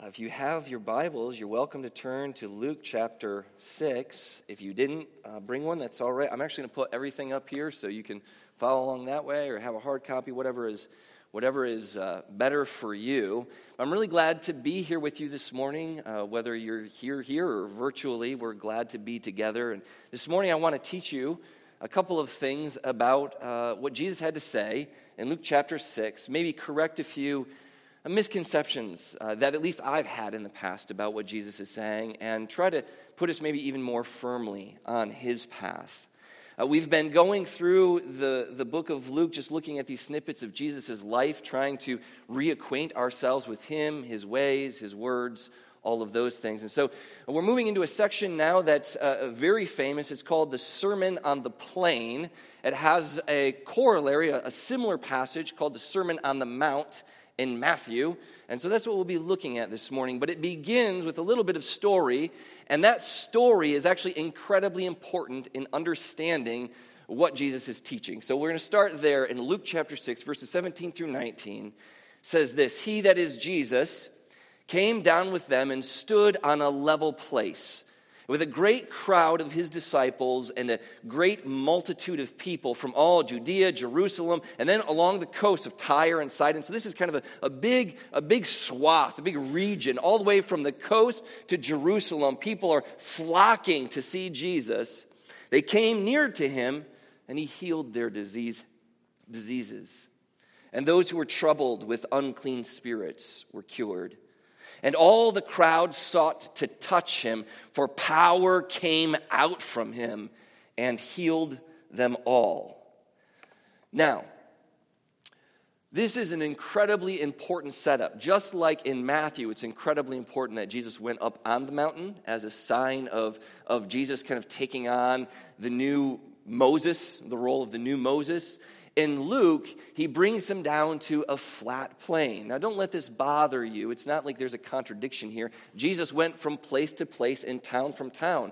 Uh, if you have your Bibles, you're welcome to turn to Luke chapter 6. If you didn't uh, bring one, that's all right. I'm actually going to put everything up here so you can follow along that way or have a hard copy, whatever is, whatever is uh, better for you. I'm really glad to be here with you this morning. Uh, whether you're here, here, or virtually, we're glad to be together. And this morning, I want to teach you a couple of things about uh, what Jesus had to say in Luke chapter 6, maybe correct a few misconceptions uh, that at least I've had in the past about what Jesus is saying and try to put us maybe even more firmly on his path. Uh, we've been going through the, the book of Luke, just looking at these snippets of Jesus' life, trying to reacquaint ourselves with him, his ways, his words, all of those things. And so we're moving into a section now that's uh, very famous. It's called the Sermon on the Plain. It has a corollary, a, a similar passage called the Sermon on the Mount in Matthew. And so that's what we'll be looking at this morning. But it begins with a little bit of story, and that story is actually incredibly important in understanding what Jesus is teaching. So we're going to start there in Luke chapter 6, verses 17 through 19. says this He that is Jesus came down with them and stood on a level place with a great crowd of his disciples and a great multitude of people from all Judea, Jerusalem, and then along the coast of Tyre and Sidon. So this is kind of a, a, big, a big swath, a big region, all the way from the coast to Jerusalem. People are flocking to see Jesus. They came near to him, and he healed their disease, diseases. And those who were troubled with unclean spirits were cured and all the crowd sought to touch him, for power came out from him and healed them all. Now, this is an incredibly important setup. Just like in Matthew, it's incredibly important that Jesus went up on the mountain as a sign of, of Jesus kind of taking on the new Moses, the role of the new Moses in Luke, he brings them down to a flat plain. Now, don't let this bother you. It's not like there's a contradiction here. Jesus went from place to place in town from town.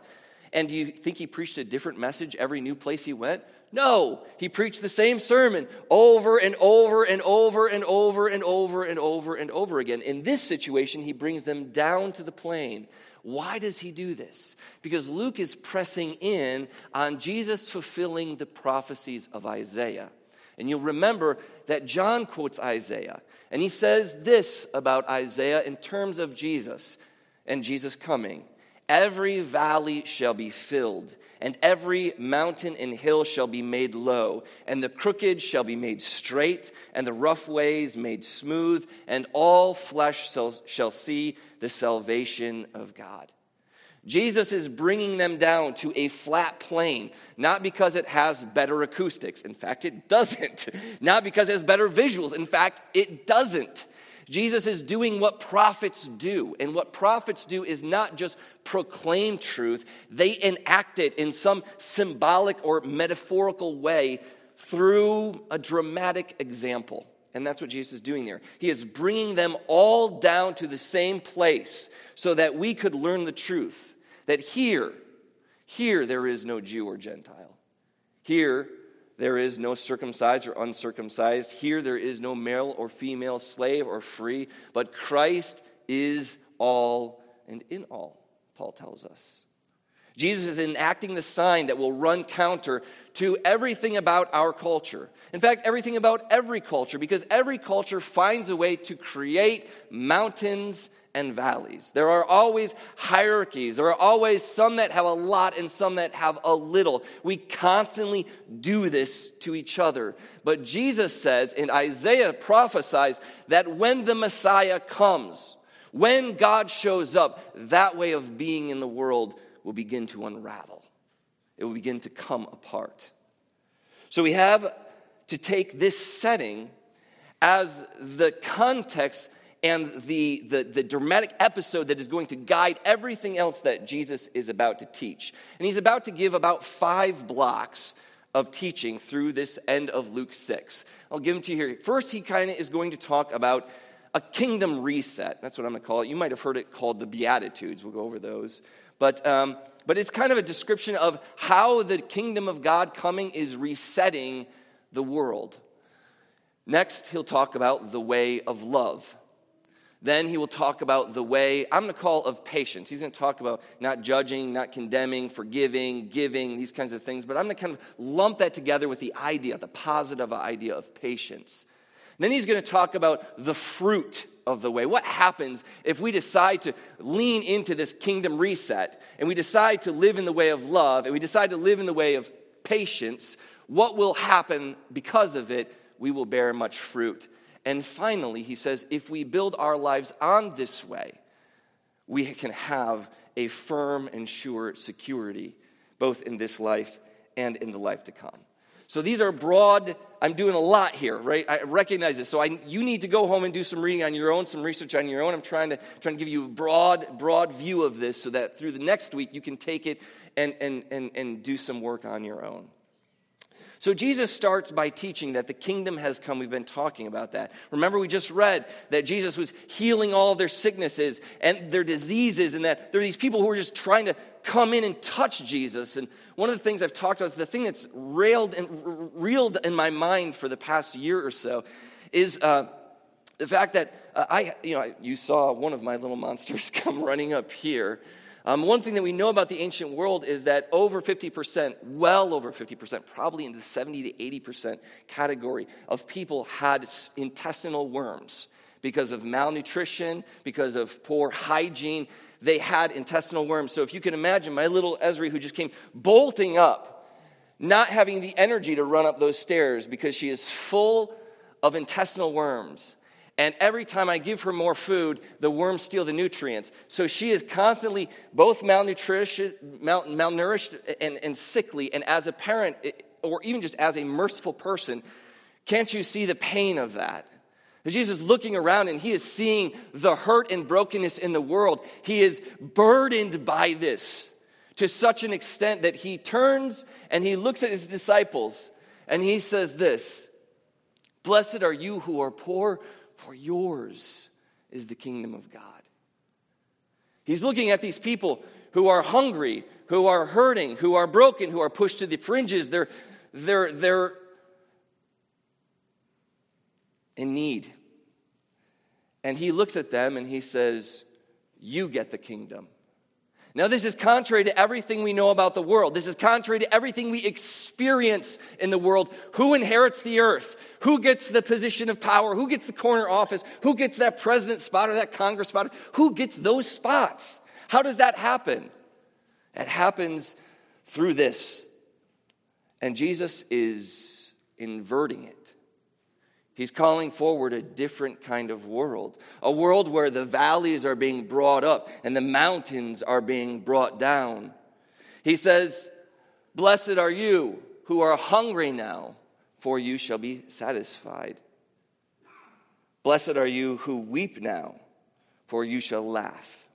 And do you think he preached a different message every new place he went? No, he preached the same sermon over and over and over and over and over and over and over again. In this situation, he brings them down to the plain. Why does he do this? Because Luke is pressing in on Jesus fulfilling the prophecies of Isaiah. And you'll remember that John quotes Isaiah. And he says this about Isaiah in terms of Jesus and Jesus coming Every valley shall be filled, and every mountain and hill shall be made low, and the crooked shall be made straight, and the rough ways made smooth, and all flesh shall, see the salvation of God. Jesus is bringing them down to a flat plain, not because it has better acoustics. In fact, it doesn't. Not because it has better visuals. In fact, it doesn't. Jesus is doing what prophets do. And what prophets do is not just proclaim truth, they enact it in some symbolic or metaphorical way through a dramatic example. And that's what Jesus is doing there. He is bringing them all down to the same place so that we could learn the truth that here, here there is no Jew or Gentile. Here there is no circumcised or uncircumcised. Here there is no male or female, slave or free, but Christ is all and in all, Paul tells us. Jesus is enacting the sign that will run counter to everything about our culture. In fact, everything about every culture, because every culture finds a way to create mountains and valleys. There are always hierarchies. There are always some that have a lot and some that have a little. We constantly do this to each other. But Jesus says, and Isaiah prophesies, that when the Messiah comes, when God shows up, that way of being in the world will begin to unravel. It will begin to come apart. So we have to take this setting as the context and the, the, the, dramatic episode that is going to guide everything else that Jesus is about to teach. And he's about to give about five blocks of teaching through this end of Luke 6. I'll give them to you here. First, he kind of is going to talk about a kingdom reset. That's what I'm going to call it. You might have heard it called the Beatitudes. We'll go over those. But, um, but it's kind of a description of how the kingdom of God coming is resetting the world. Next, he'll talk about the way of love. Then he will talk about the way, I'm going to call of patience. He's going to talk about not judging, not condemning, forgiving, giving, these kinds of things. But I'm going to kind of lump that together with the idea, the positive idea of patience. Then he's going to talk about the fruit of the way. What happens if we decide to lean into this kingdom reset and we decide to live in the way of love and we decide to live in the way of patience? What will happen because of it? We will bear much fruit. And finally, he says, if we build our lives on this way, we can have a firm and sure security, both in this life and in the life to come. So these are broad, I'm doing a lot here, right? I recognize this. So I, you need to go home and do some reading on your own, some research on your own. I'm trying to, trying to give you a broad, broad view of this so that through the next week you can take it and, and, and, and do some work on your own. So Jesus starts by teaching that the kingdom has come. We've been talking about that. Remember, we just read that Jesus was healing all their sicknesses and their diseases, and that there are these people who are just trying to come in and touch Jesus. And one of the things I've talked about is the thing that's railed and reeled in my mind for the past year or so is uh, the fact that uh, I, you know, you saw one of my little monsters come running up here. Um, one thing that we know about the ancient world is that over 50%, well over 50%, probably in the 70 to 80% category of people had intestinal worms because of malnutrition, because of poor hygiene. They had intestinal worms. So if you can imagine my little Esri who just came bolting up, not having the energy to run up those stairs because she is full of intestinal worms. And every time I give her more food, the worms steal the nutrients. So she is constantly both malnourished, malnourished and, and sickly. And as a parent, or even just as a merciful person, can't you see the pain of that? Jesus is looking around and he is seeing the hurt and brokenness in the world. He is burdened by this to such an extent that he turns and he looks at his disciples and he says, This Blessed are you who are poor, for yours is the kingdom of God. He's looking at these people who are hungry, who are hurting, who are broken, who are pushed to the fringes. They're, they're, they're in need. And he looks at them and he says, You get the kingdom. Now, this is contrary to everything we know about the world. This is contrary to everything we experience in the world. Who inherits the earth? Who gets the position of power? Who gets the corner office? Who gets that president spot or that Congress spot? Who gets those spots? How does that happen? It happens through this. And Jesus is inverting it. He's calling forward a different kind of world, a world where the valleys are being brought up and the mountains are being brought down. He says, Blessed are you who are hungry now, for you shall be satisfied. Blessed are you who weep now, for you shall laugh.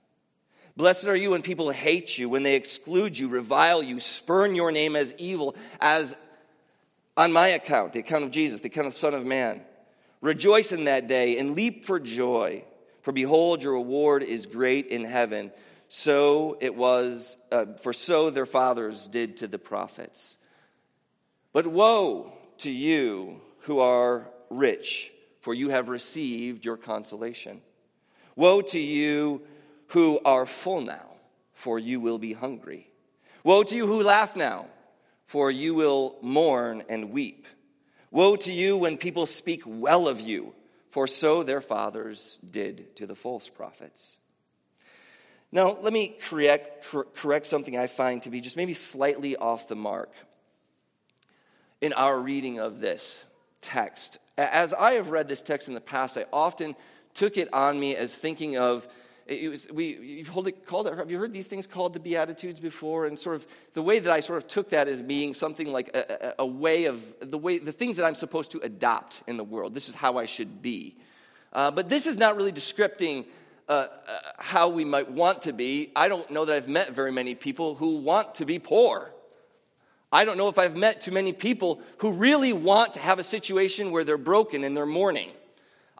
Blessed are you when people hate you, when they exclude you, revile you, spurn your name as evil, as on my account, the account of Jesus, the account of the Son of Man. Rejoice in that day and leap for joy, for behold, your reward is great in heaven. So it was, uh, for so their fathers did to the prophets. But woe to you who are rich, for you have received your consolation. Woe to you who are full now, for you will be hungry. Woe to you who laugh now, for you will mourn and weep. Woe to you when people speak well of you, for so their fathers did to the false prophets. Now, let me correct, correct something I find to be just maybe slightly off the mark in our reading of this text. As I have read this text in the past, I often took it on me as thinking of it was, we, you've it, called it, have you heard these things called the Beatitudes before? And sort of the way that I sort of took that as being something like a, a, a way of the way, the things that I'm supposed to adopt in the world. This is how I should be. Uh, but this is not really descripting uh, uh, how we might want to be. I don't know that I've met very many people who want to be poor. I don't know if I've met too many people who really want to have a situation where they're broken and they're mourning.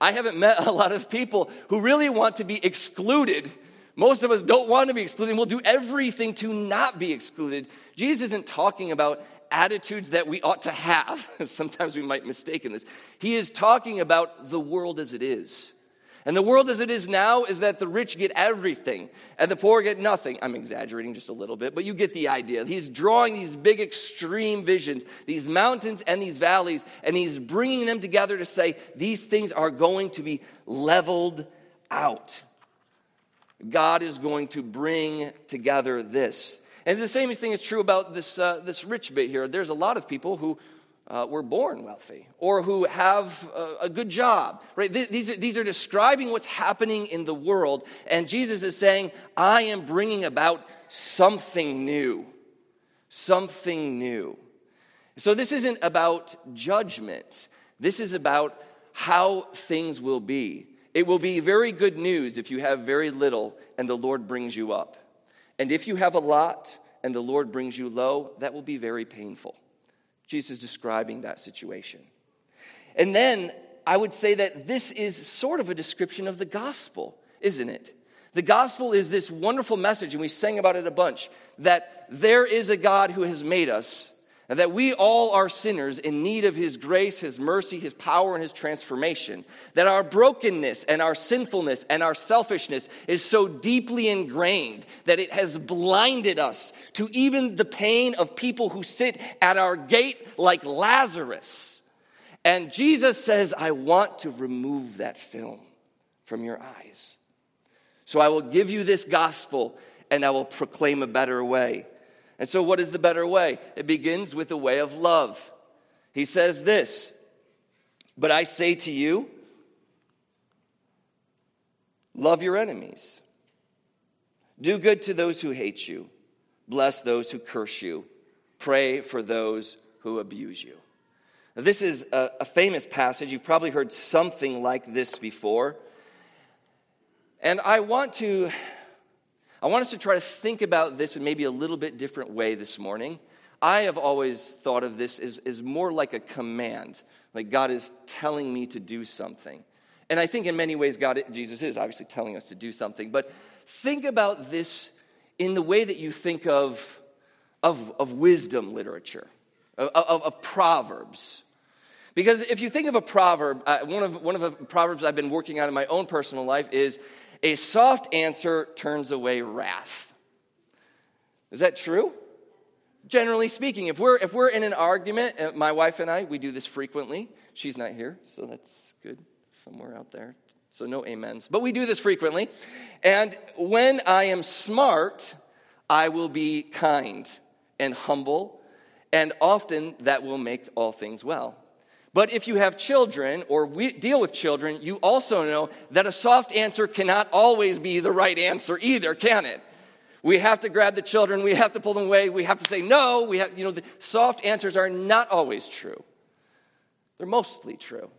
I haven't met a lot of people who really want to be excluded. Most of us don't want to be excluded. We'll do everything to not be excluded. Jesus isn't talking about attitudes that we ought to have. Sometimes we might mistake in this. He is talking about the world as it is. And the world as it is now is that the rich get everything and the poor get nothing. I'm exaggerating just a little bit, but you get the idea. He's drawing these big extreme visions, these mountains and these valleys, and he's bringing them together to say these things are going to be leveled out. God is going to bring together this. And the same thing is true about this, uh, this rich bit here. There's a lot of people who uh, were born wealthy or who have a, a good job, right? These are, these are describing what's happening in the world. And Jesus is saying, I am bringing about something new. Something new. So this isn't about judgment, this is about how things will be. It will be very good news if you have very little and the Lord brings you up. And if you have a lot and the Lord brings you low, that will be very painful. Jesus describing that situation. And then I would say that this is sort of a description of the gospel, isn't it? The gospel is this wonderful message, and we sang about it a bunch, that there is a God who has made us and that we all are sinners in need of His grace, His mercy, His power, and His transformation. That our brokenness and our sinfulness and our selfishness is so deeply ingrained that it has blinded us to even the pain of people who sit at our gate like Lazarus. And Jesus says, I want to remove that film from your eyes. So I will give you this gospel and I will proclaim a better way. And so, what is the better way? It begins with a way of love. He says this, but I say to you, love your enemies, do good to those who hate you, bless those who curse you, pray for those who abuse you. Now, this is a, a famous passage. You've probably heard something like this before. And I want to I want us to try to think about this in maybe a little bit different way this morning. I have always thought of this as, as more like a command, like God is telling me to do something. And I think in many ways, God, Jesus is obviously telling us to do something. But think about this in the way that you think of, of, of wisdom literature, of, of, of Proverbs. Because if you think of a proverb, uh, one, of, one of the proverbs I've been working on in my own personal life is a soft answer turns away wrath. Is that true? Generally speaking, if we're, if we're in an argument, uh, my wife and I, we do this frequently. She's not here, so that's good. Somewhere out there. So no amens. But we do this frequently. And when I am smart, I will be kind and humble, and often that will make all things well. But if you have children or deal with children, you also know that a soft answer cannot always be the right answer either, can it? We have to grab the children, we have to pull them away, we have to say no. We have, you know, the soft answers are not always true. They're mostly true.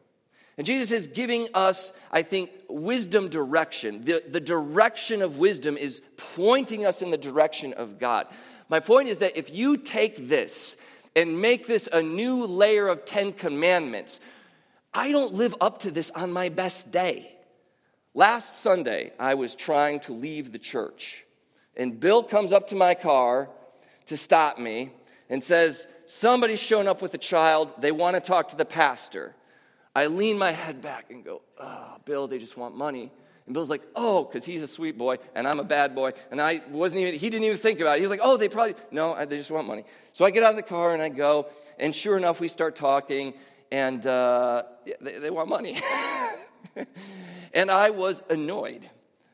And Jesus is giving us, I think, wisdom direction. The, the direction of wisdom is pointing us in the direction of God. My point is that if you take this and make this a new layer of Ten Commandments. I don't live up to this on my best day. Last Sunday, I was trying to leave the church, and Bill comes up to my car to stop me and says, Somebody's shown up with a child. They want to talk to the pastor. I lean my head back and go, Oh, Bill, they just want money. And Bill's like, oh, because he's a sweet boy and I'm a bad boy. And I wasn't even, he didn't even think about it. He was like, oh, they probably, no, they just want money. So I get out of the car and I go, and sure enough, we start talking, and uh, they, they want money. and I was annoyed.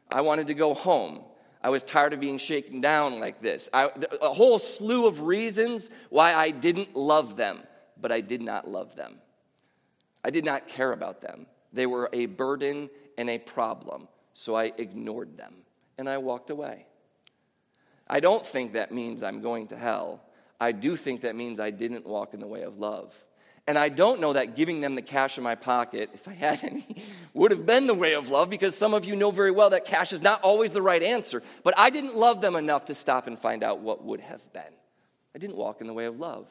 I wanted to go home. I was tired of being shaken down like this. I, a whole slew of reasons why I didn't love them, but I did not love them. I did not care about them. They were a burden and a problem, so I ignored them and I walked away. I don't think that means I'm going to hell. I do think that means I didn't walk in the way of love. And I don't know that giving them the cash in my pocket, if I had any, would have been the way of love because some of you know very well that cash is not always the right answer. But I didn't love them enough to stop and find out what would have been. I didn't walk in the way of love.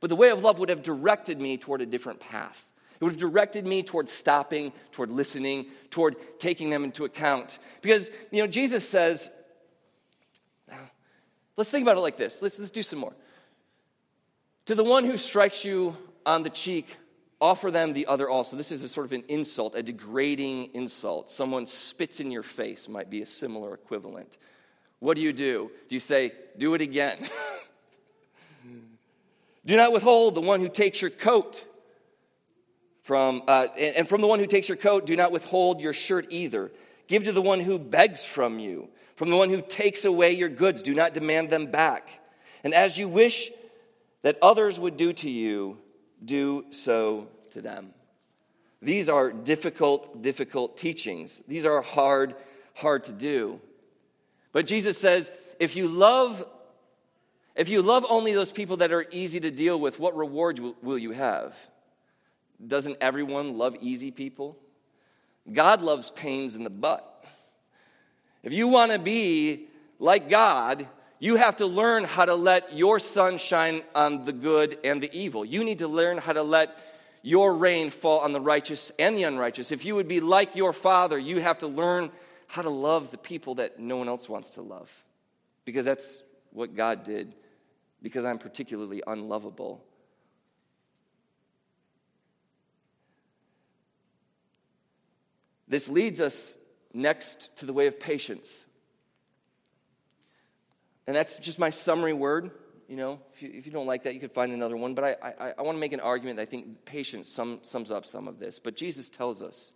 But the way of love would have directed me toward a different path. It would have directed me toward stopping, toward listening, toward taking them into account. Because, you know, Jesus says, let's think about it like this. Let's, let's do some more. To the one who strikes you on the cheek, offer them the other also. This is a sort of an insult, a degrading insult. Someone spits in your face might be a similar equivalent. What do you do? Do you say, do it again? do not withhold the one who takes your coat. From, uh, and from the one who takes your coat, do not withhold your shirt either. Give to the one who begs from you. From the one who takes away your goods, do not demand them back. And as you wish that others would do to you, do so to them. These are difficult, difficult teachings. These are hard, hard to do. But Jesus says, if you love if you love only those people that are easy to deal with, what reward will you have? Doesn't everyone love easy people? God loves pains in the butt. If you want to be like God, you have to learn how to let your sun shine on the good and the evil. You need to learn how to let your rain fall on the righteous and the unrighteous. If you would be like your father, you have to learn how to love the people that no one else wants to love. Because that's what God did, because I'm particularly unlovable. This leads us next to the way of patience. And that's just my summary word. You know, if you, if you don't like that, you could find another one. But I, I, I want to make an argument that I think patience sum, sums up some of this. But Jesus tells us,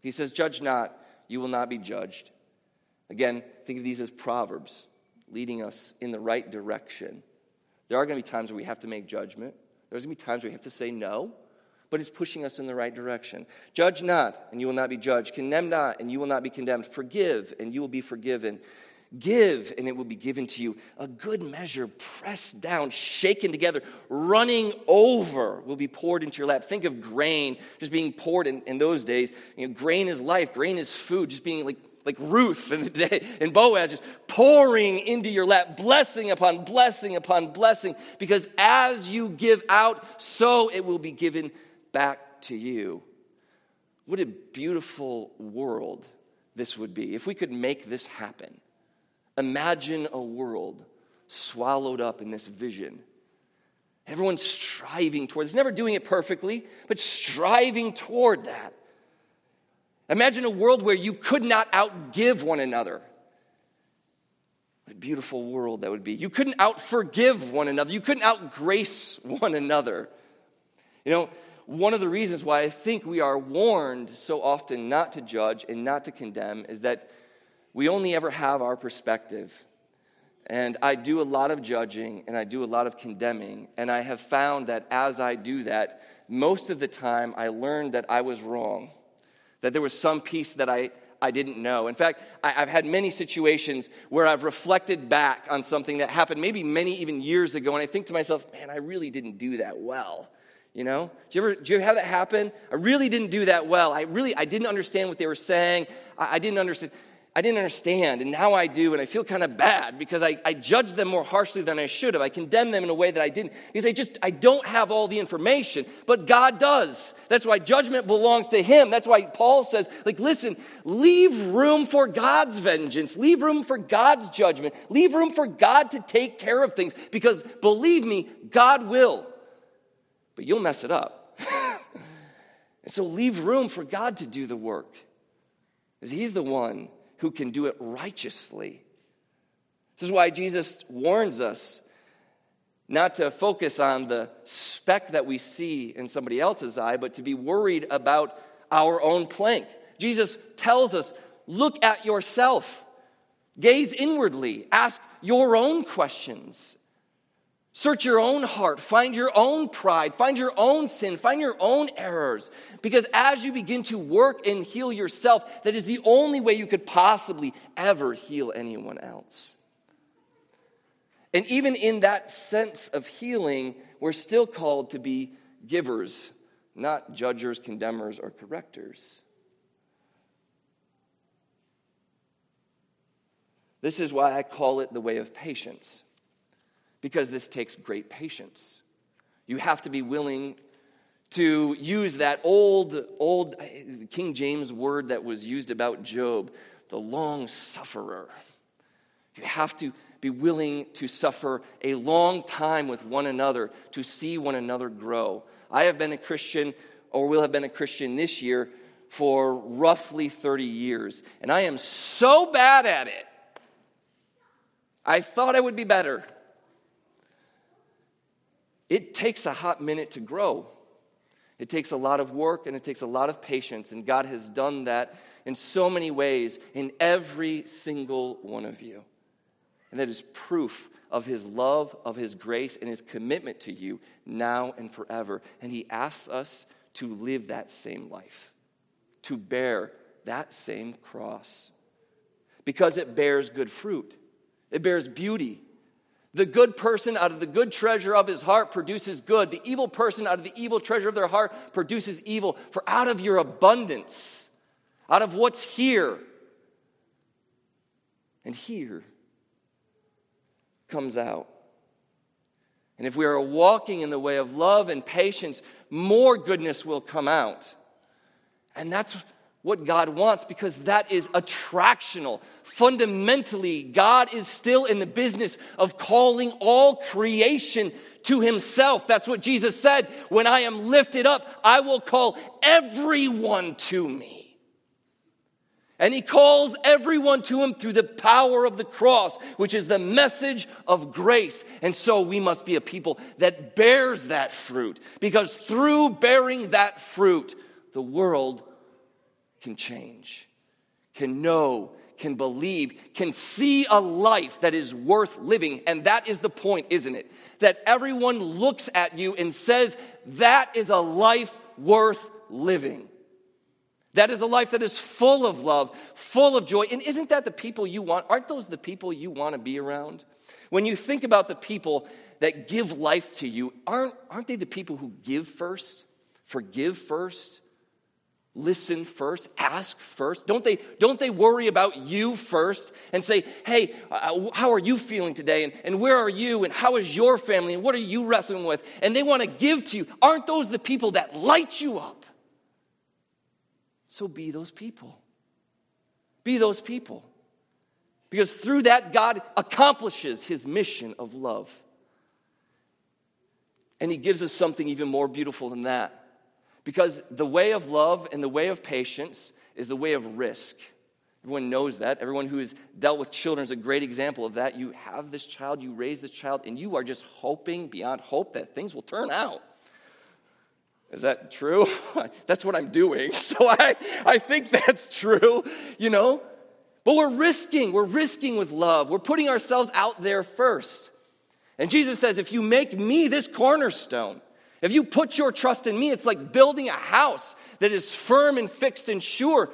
He says, Judge not, you will not be judged. Again, think of these as proverbs leading us in the right direction. There are going to be times where we have to make judgment, there's going to be times where we have to say no, but it's pushing us in the right direction. Judge not, and you will not be judged. Condemn not, and you will not be condemned. Forgive, and you will be forgiven. Give, and it will be given to you. A good measure, pressed down, shaken together, running over, will be poured into your lap. Think of grain just being poured in, in those days. You know, grain is life, grain is food, just being like, like Ruth in the day, and Boaz just pouring into your lap, blessing upon blessing upon blessing, because as you give out, so it will be given back to you. What a beautiful world this would be if we could make this happen. Imagine a world swallowed up in this vision. Everyone's striving towards, never doing it perfectly, but striving toward that. Imagine a world where you could not outgive one another. What a beautiful world that would be. You couldn't outforgive one another. You couldn't outgrace one another. You know, one of the reasons why I think we are warned so often not to judge and not to condemn is that we only ever have our perspective. And I do a lot of judging and I do a lot of condemning. And I have found that as I do that, most of the time I learned that I was wrong, that there was some piece that I, I didn't know. In fact, I, have had many situations where I've reflected back on something that happened maybe many even years ago, and I think to myself, man, I really didn't do that well. You know, do you ever do you ever have that happen? I really didn't do that well. I really I didn't understand what they were saying. I, I didn't understand. I didn't understand, and now I do, and I feel kind of bad because I, I judge them more harshly than I should have. I condemn them in a way that I didn't because I just I don't have all the information, but God does. That's why judgment belongs to Him. That's why Paul says, like, listen, leave room for God's vengeance, leave room for God's judgment, leave room for God to take care of things because believe me, God will, but you'll mess it up. and so leave room for God to do the work because He's the one who can do it righteously. This is why Jesus warns us not to focus on the speck that we see in somebody else's eye, but to be worried about our own plank. Jesus tells us look at yourself, gaze inwardly, ask your own questions, Search your own heart, find your own pride, find your own sin, find your own errors. Because as you begin to work and heal yourself, that is the only way you could possibly ever heal anyone else. And even in that sense of healing, we're still called to be givers, not judgers, condemners, or correctors. This is why I call it the way of patience because this takes great patience. You have to be willing to use that old, old King James word that was used about Job, the long sufferer. You have to be willing to suffer a long time with one another to see one another grow. I have been a Christian or will have been a Christian this year for roughly 30 years. And I am so bad at it. I thought I would be better. It takes a hot minute to grow. It takes a lot of work and it takes a lot of patience, and God has done that in so many ways in every single one of you. And that is proof of His love, of His grace, and His commitment to you now and forever. And He asks us to live that same life, to bear that same cross, because it bears good fruit, it bears beauty. The good person out of the good treasure of his heart produces good. The evil person out of the evil treasure of their heart produces evil. For out of your abundance, out of what's here and here, comes out. And if we are walking in the way of love and patience, more goodness will come out. And that's what God wants because that is attractional. Fundamentally, God is still in the business of calling all creation to himself. That's what Jesus said. When I am lifted up, I will call everyone to me. And he calls everyone to him through the power of the cross, which is the message of grace. And so we must be a people that bears that fruit, because through bearing that fruit, the world can change, can know, can believe, can see a life that is worth living. And that is the point, isn't it? That everyone looks at you and says, that is a life worth living. That is a life that is full of love, full of joy. And isn't that the people you want? Aren't those the people you want to be around? When you think about the people that give life to you, aren't, aren't they the people who give first, forgive first, listen first, ask first? Don't they, don't they worry about you first and say, hey, uh, how are you feeling today? And, and where are you? And how is your family? And what are you wrestling with? And they want to give to you. Aren't those the people that light you up? So be those people. Be those people. Because through that, God accomplishes his mission of love. And he gives us something even more beautiful than that. Because the way of love and the way of patience is the way of risk. Everyone knows that. Everyone who has dealt with children is a great example of that. You have this child, you raise this child, and you are just hoping beyond hope that things will turn out. Is that true? that's what I'm doing. So I, I think that's true, you know? But we're risking, we're risking with love. We're putting ourselves out there first. And Jesus says, if you make me this cornerstone, if you put your trust in me, it's like building a house that is firm and fixed and sure.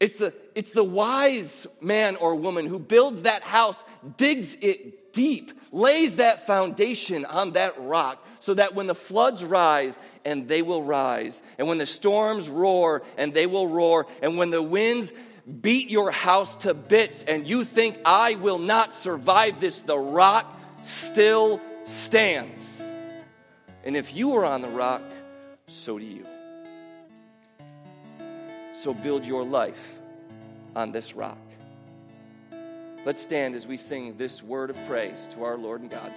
It's the, it's the wise man or woman who builds that house, digs it deep, lays that foundation on that rock so that when the floods rise, and they will rise, and when the storms roar, and they will roar, and when the winds beat your house to bits, and you think, I will not survive this, the rock still stands. And if you are on the rock, so do you. So build your life on this rock. Let's stand as we sing this word of praise to our Lord and God.